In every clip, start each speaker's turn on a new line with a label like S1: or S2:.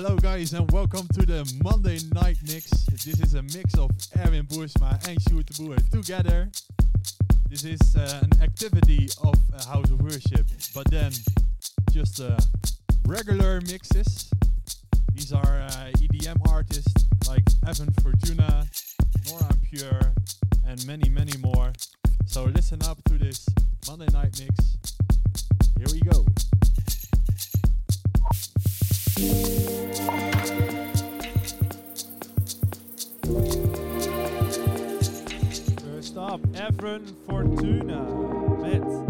S1: Hello guys and welcome to the Monday night mix. This is a mix of Erwin Boersma and Sjoerd Boer together. This is uh, an activity of a house of worship, but then just uh, regular mixes. These are uh, EDM artists like Evan Fortuna, Nora Pure, and many, many more. So listen up to this Monday night mix. Here we go.
S2: First up, Evan Fortuna met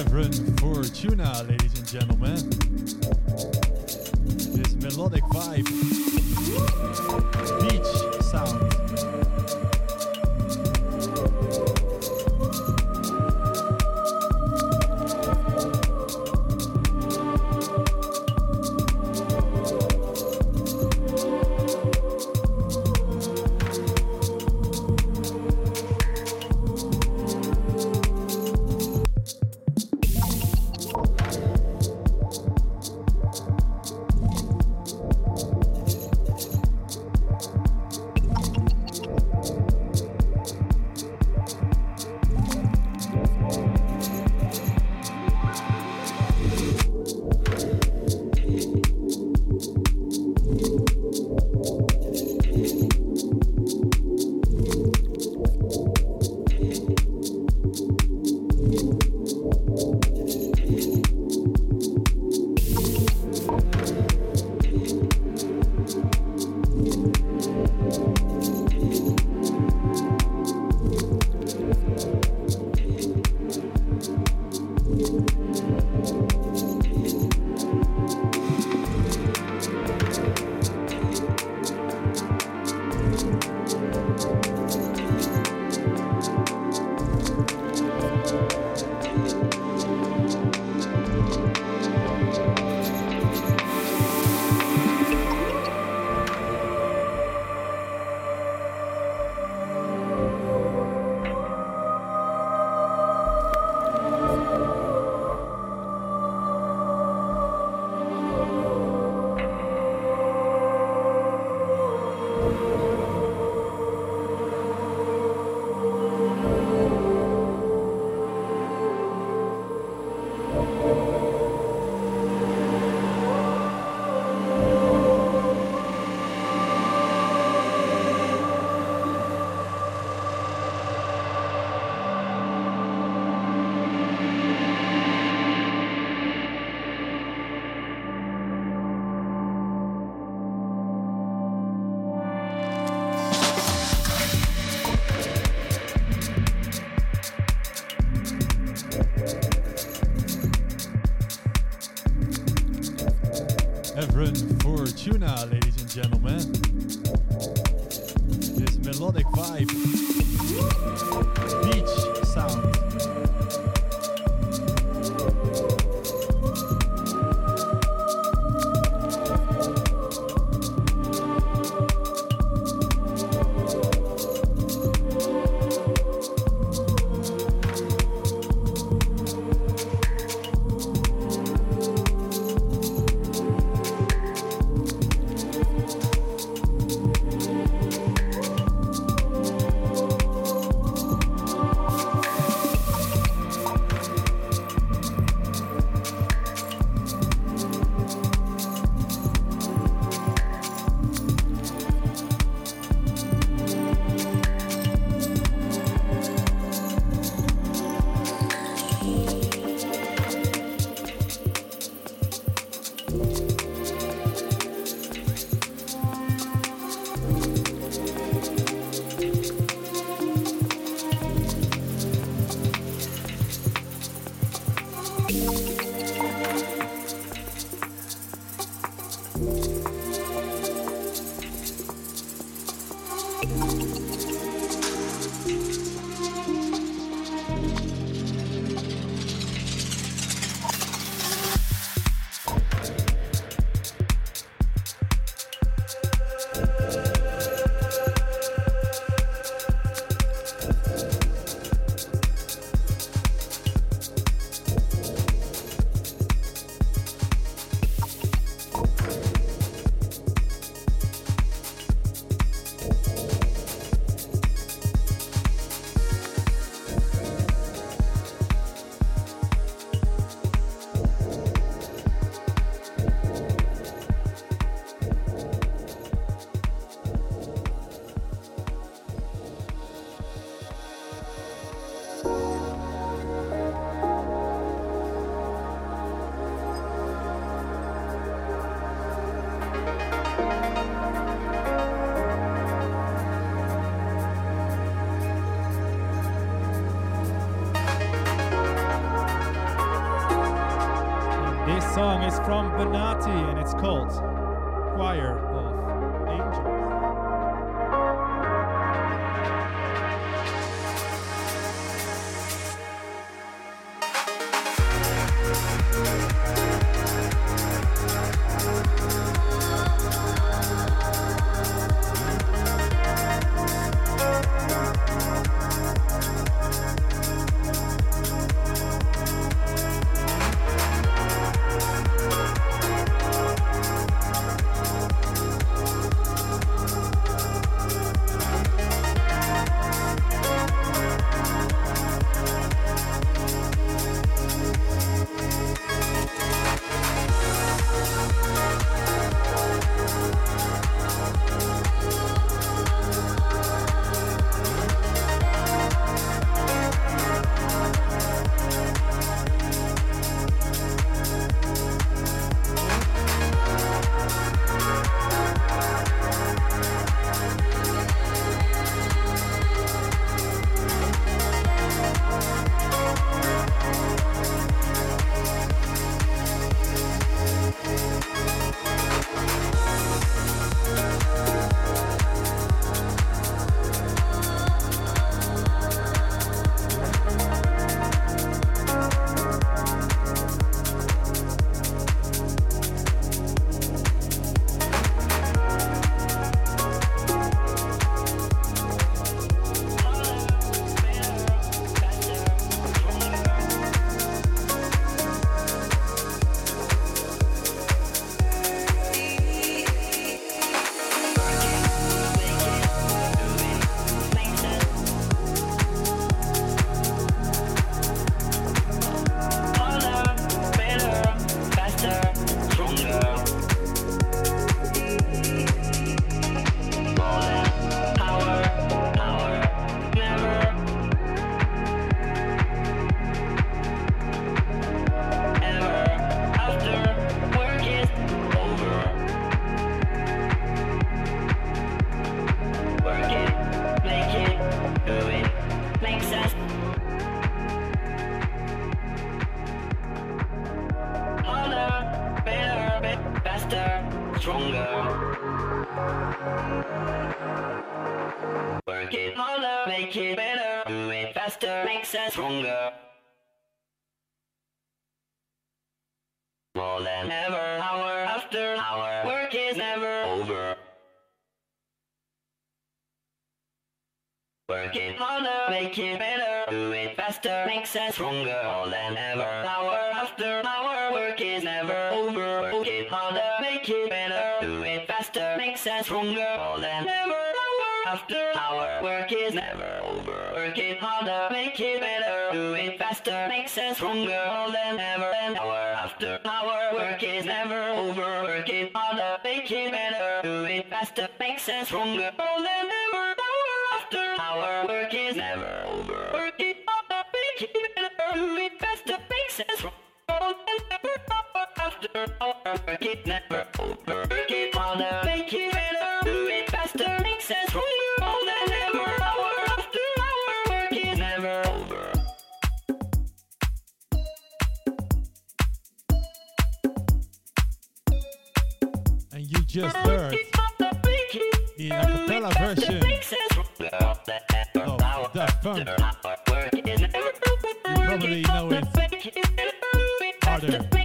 S1: Evan Fortuna, ladies and gentlemen. This melodic vibe, beach sound.
S2: Song is from Benati and it's called Choir of
S3: it faster makes us stronger than ever and hour after. Hour work is never over working harder making better. Do it faster makes us stronger than ever hour after. Hour work is never over working harder making better. Do it faster makes us stronger than ever hour after. Hour work is never over
S4: working harder just heard the Acapella version of Daft Punk. You probably know it. harder.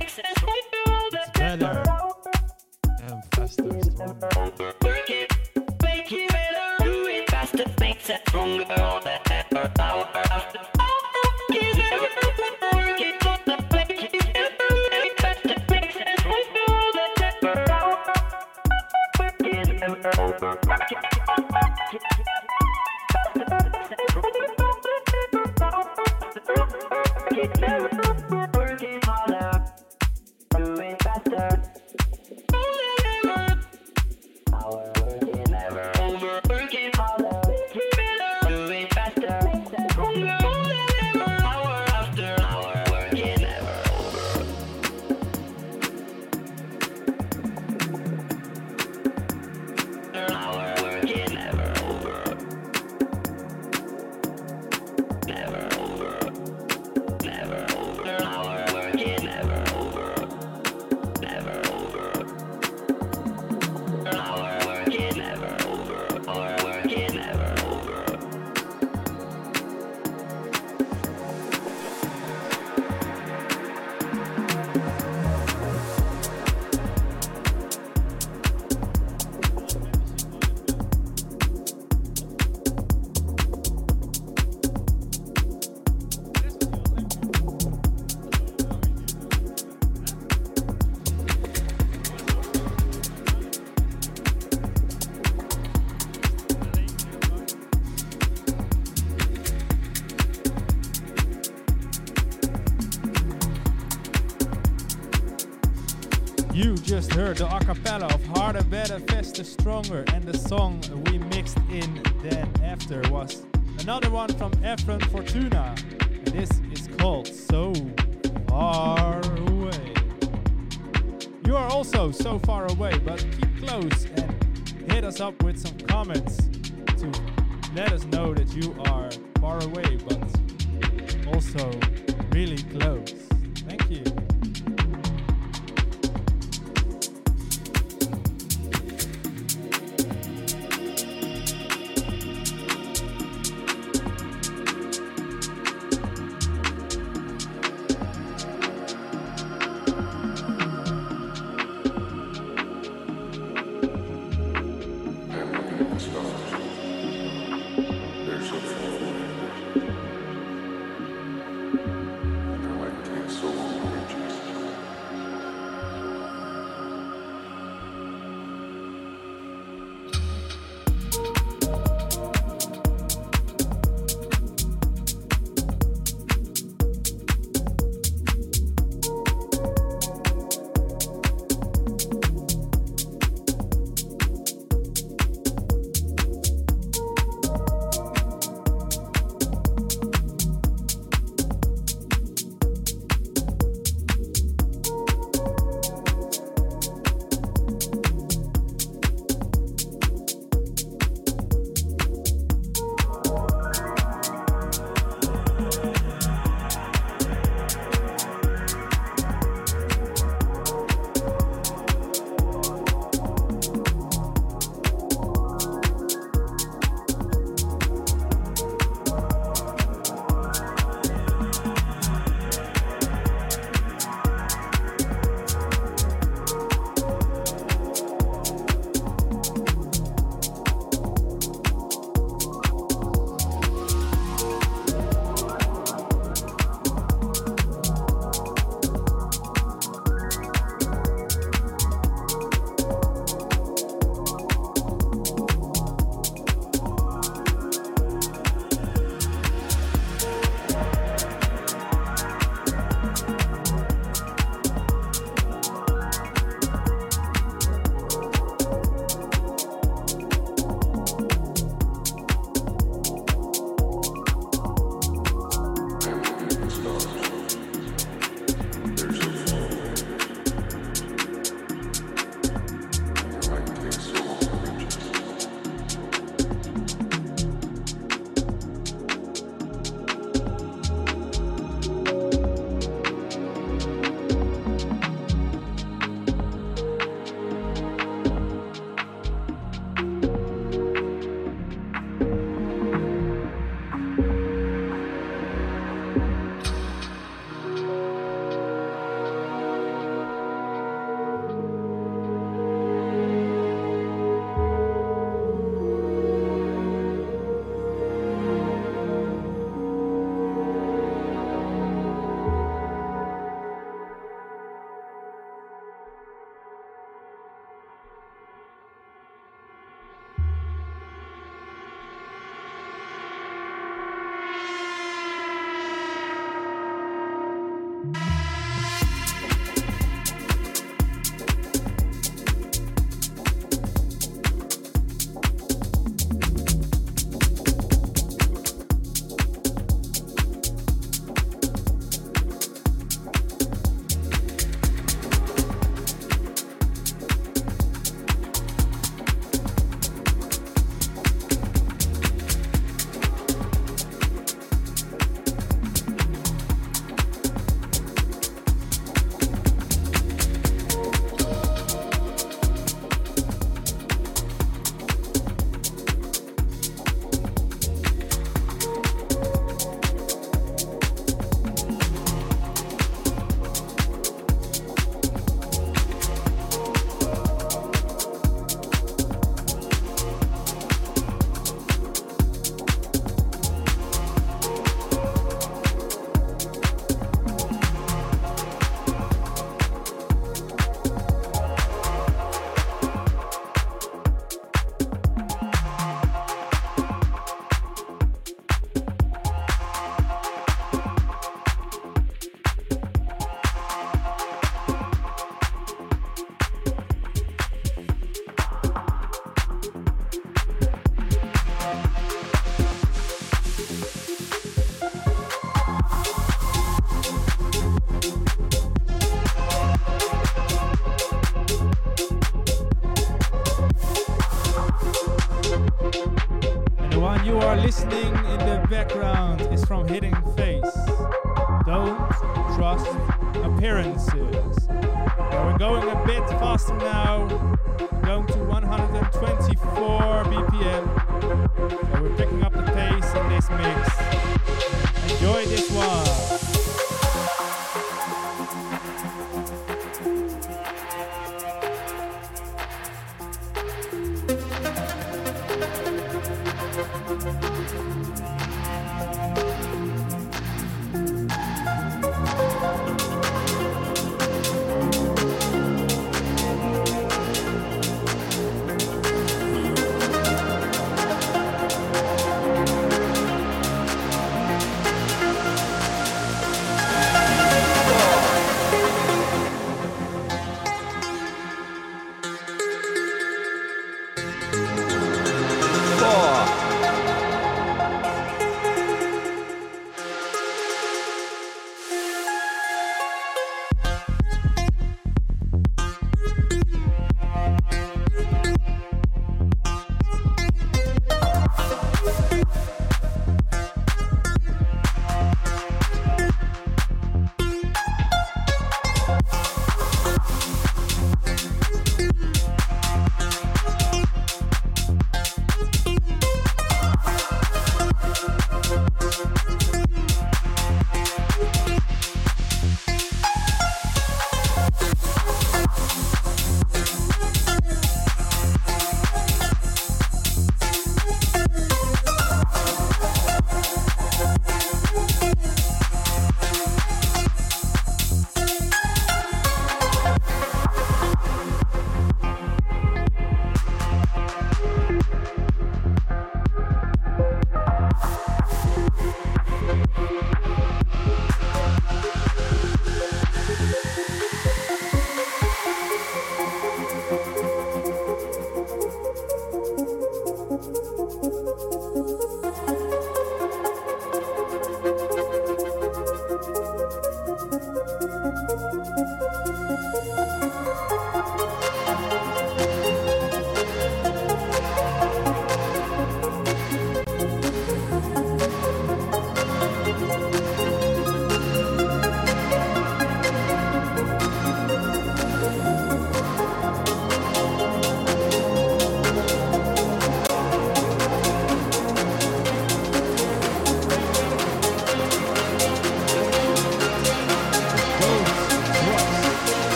S2: just heard the acapella of Harder, Better, Faster, Stronger, and the song we mixed in then after was another one from Evan Fortuna.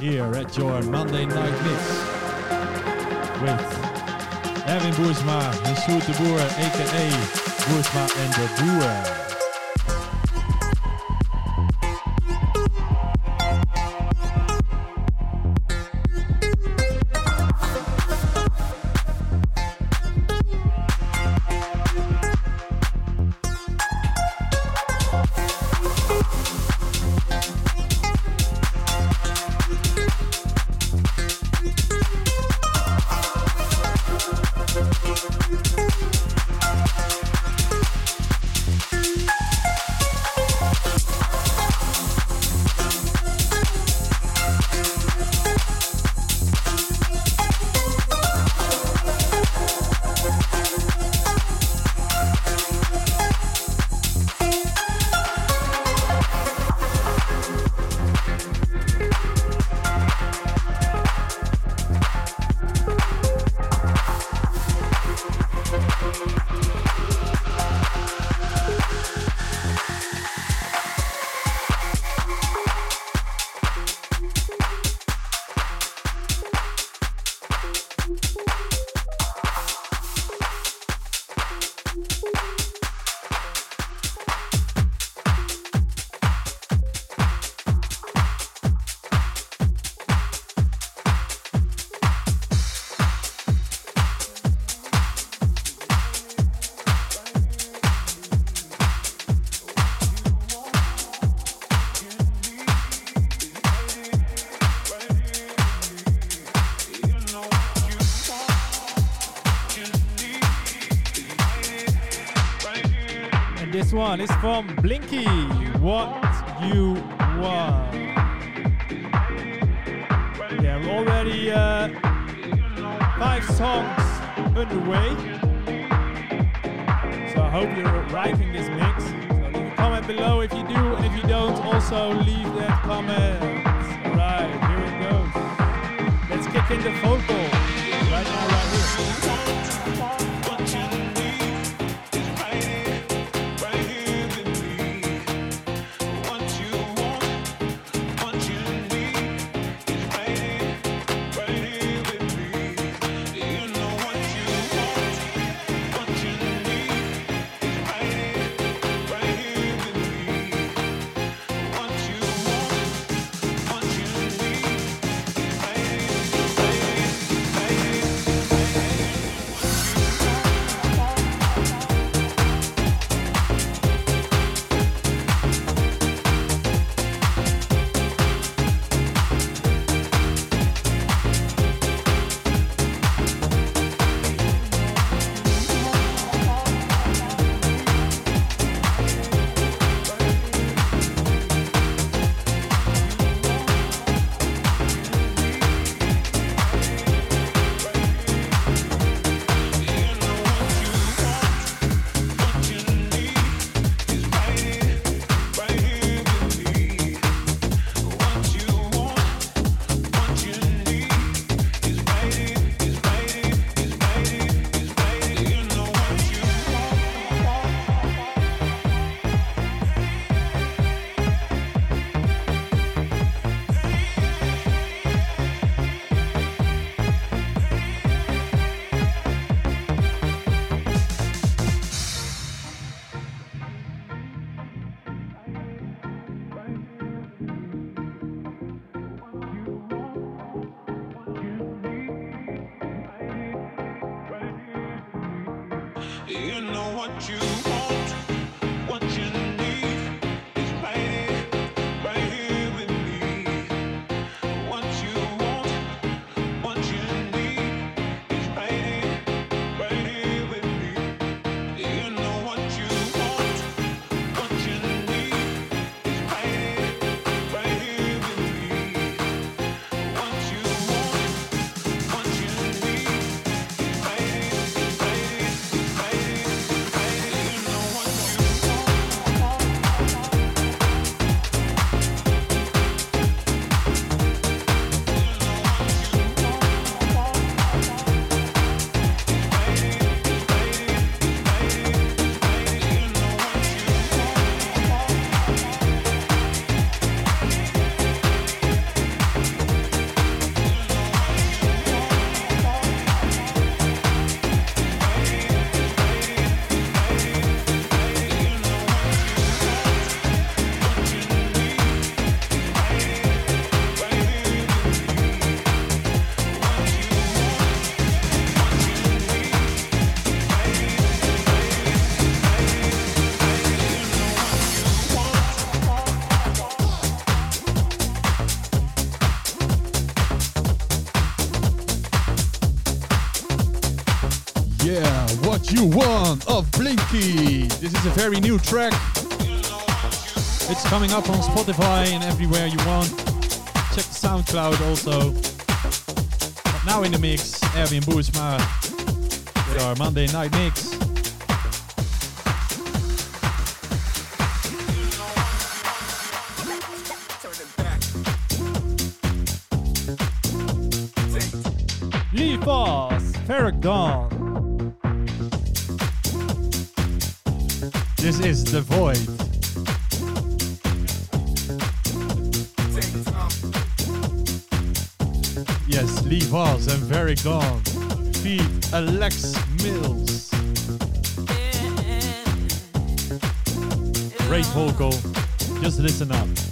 S1: Here at your Monday Night Mix with Erwin Boersma and de Boer, aka Boersma and de Boer. It's from Blinky. What you want?
S2: Yeah, we're already uh, five songs underway. So I hope you're liking this mix. So leave a comment below if you do, and if you don't, also leave that comment. Alright, here it goes. Let's kick in the photo.
S1: You know what you want, You want
S5: of Blinky. This is a very new track. It's coming up on Spotify and everywhere you want. Check the SoundCloud also. But now in the mix, Erwin Boersma. with our Monday Night Mix.
S2: Lee Foss, Ferreck Dawn.
S5: Is The Void. Yes, Lee Foss and Ferreck Dawn. Feed Alex Mills. Great vocal. Just listen up.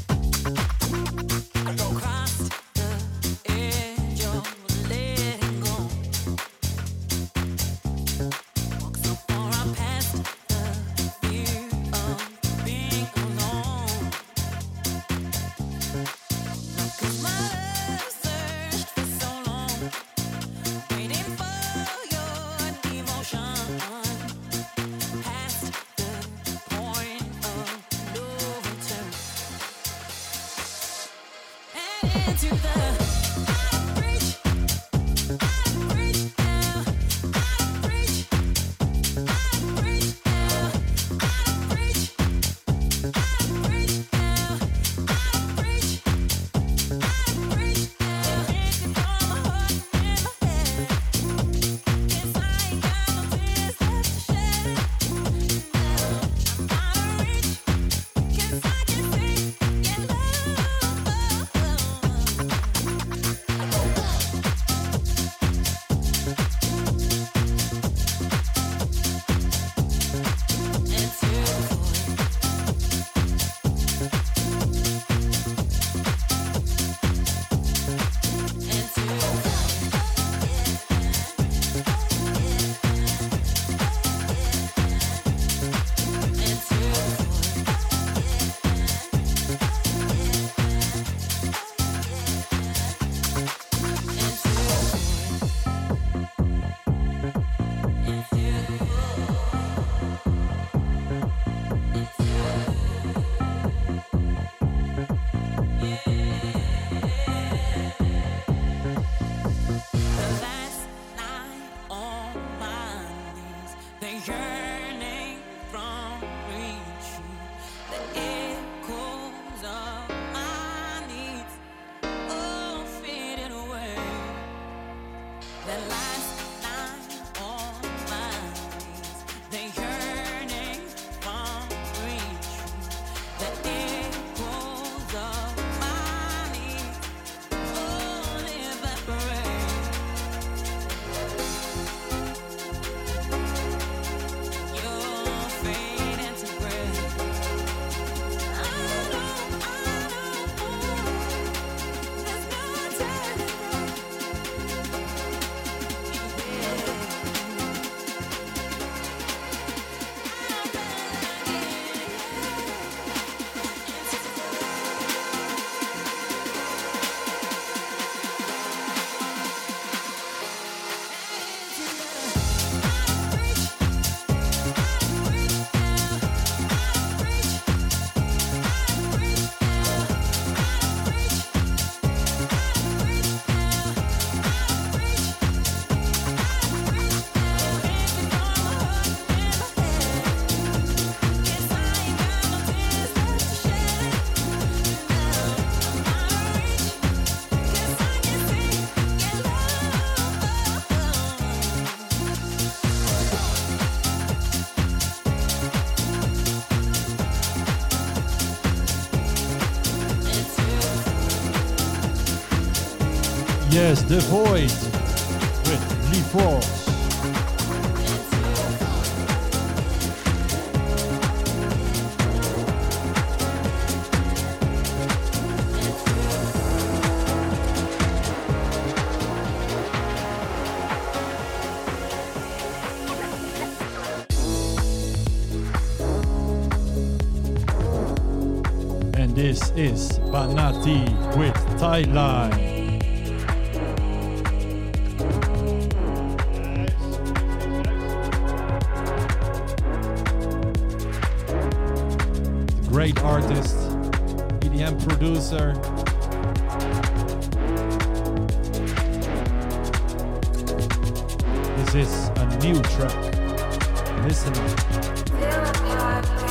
S1: Yes, The Void with Lee. And this is Banati with Thai Great artist, EDM producer. This is a new track. Listen up.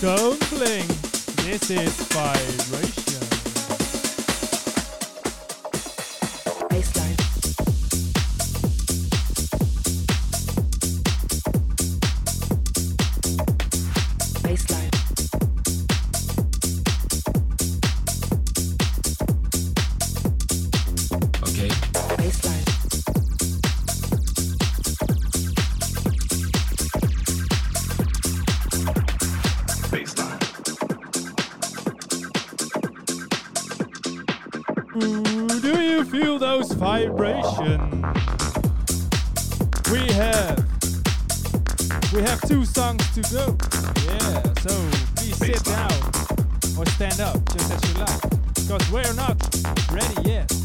S2: Don't blink. This is vibration. Those vibrations? We have we have two songs to go. Yeah, so please sit down or stand up just as you like. Because we're not ready yet.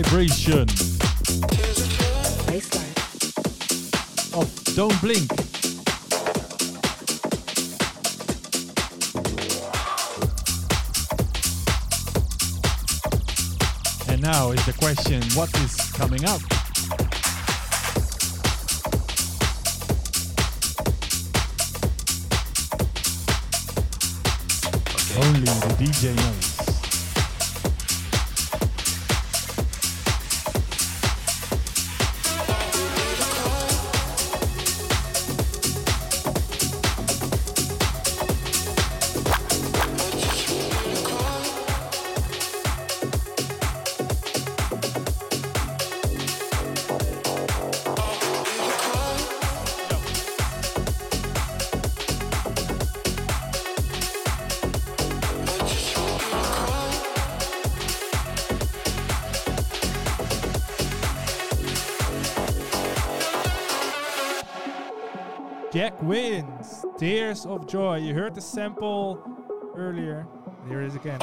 S6: Vibration
S1: of Don't Blink. And now is the question, what is coming up? Only the DJ knows.
S2: Jack Wins. Tears of Joy. You heard the sample earlier. Here it is again.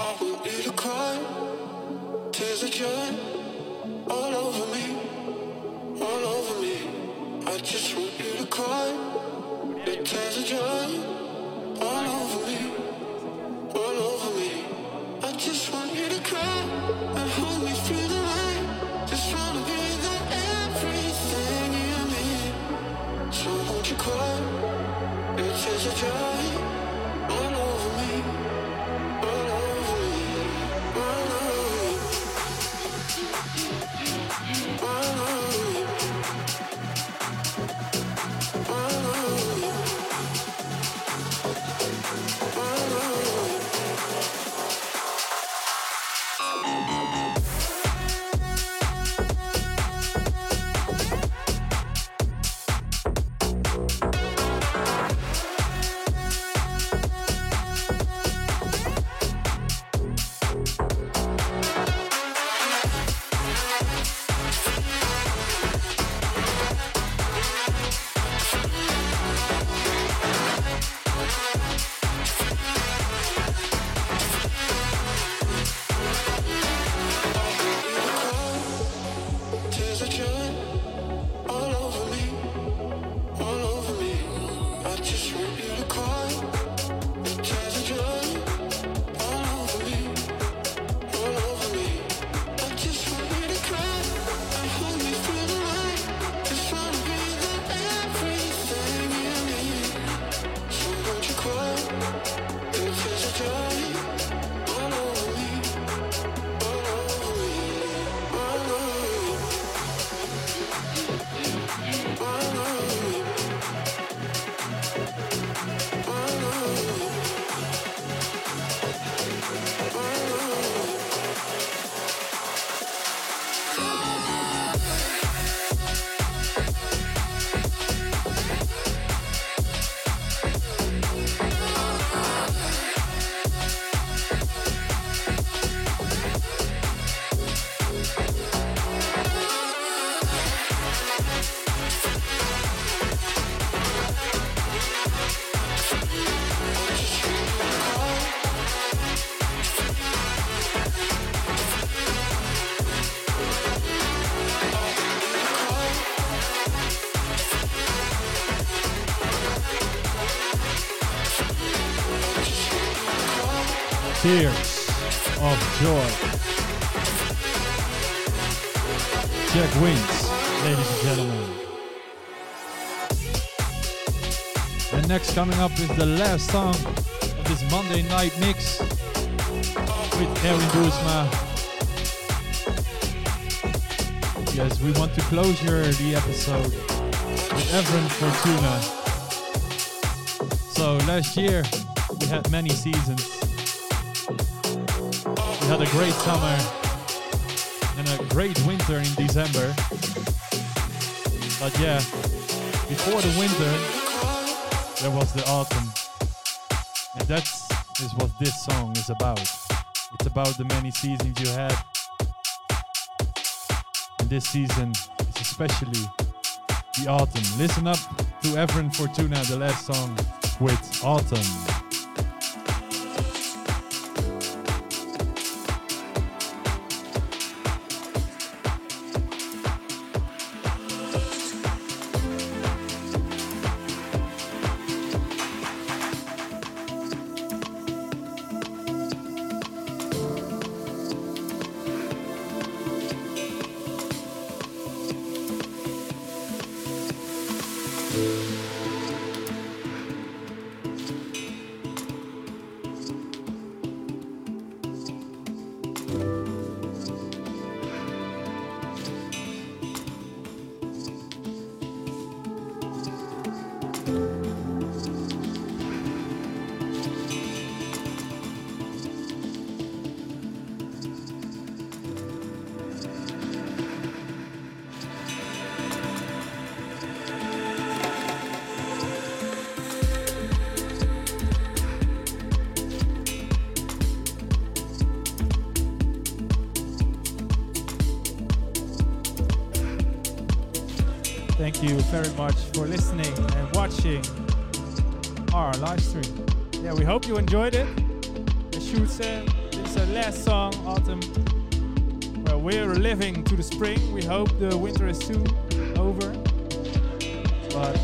S7: Of joy, Tears of Joy.
S1: Jack Wins, ladies and gentlemen. And next coming up is the last song of this Monday night mix with Erwin Boersma. Yes, we want to closure the episode with Evan Fortuna. So last year we had many seasons. We had a great summer and a great winter in December. But yeah, before the winter, there was the autumn. And that's what this song is about. It's about the many seasons you had. And this season is especially the autumn. Listen up to Evan Fortuna, the last song with Autumn.
S2: For listening and watching our live stream. Yeah, we hope you enjoyed it. As Shoot said, this is our last song, Autumn. Well, we're living to the spring. We hope the winter is soon over. But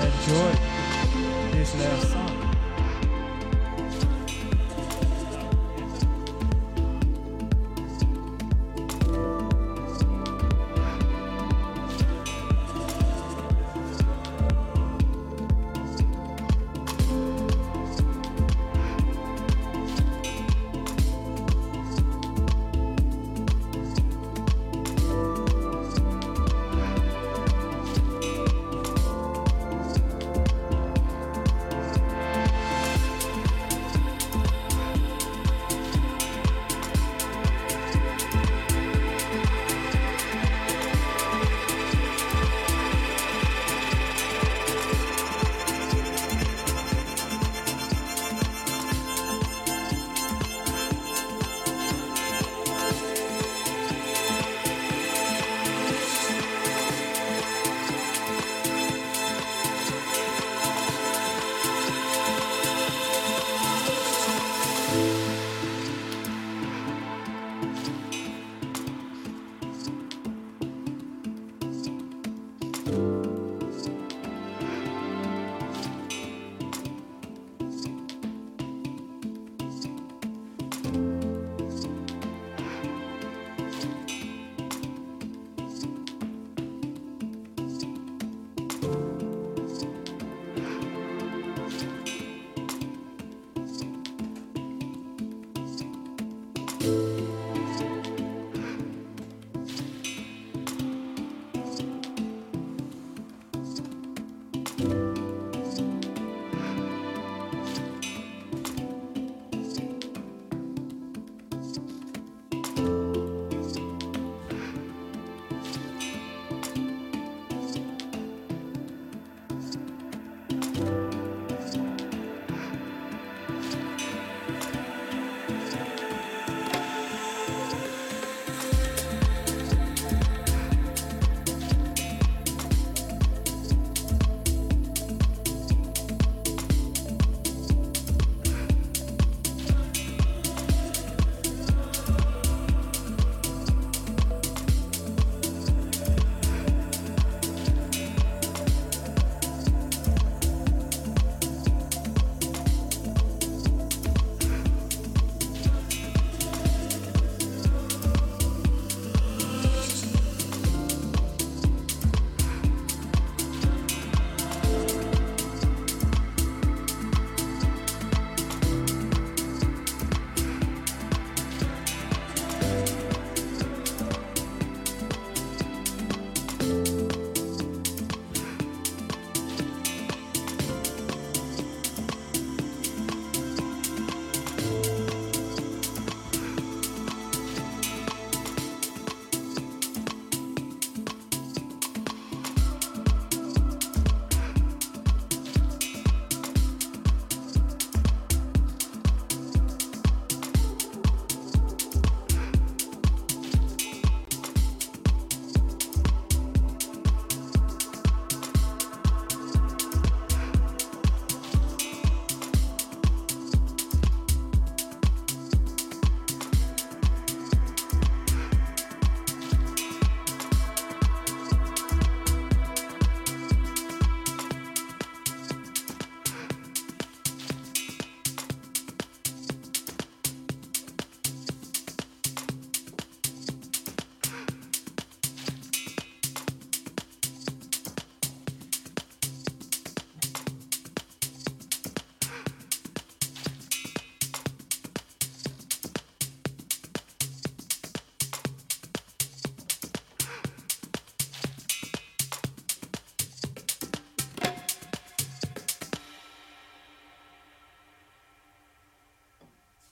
S2: enjoy this last song.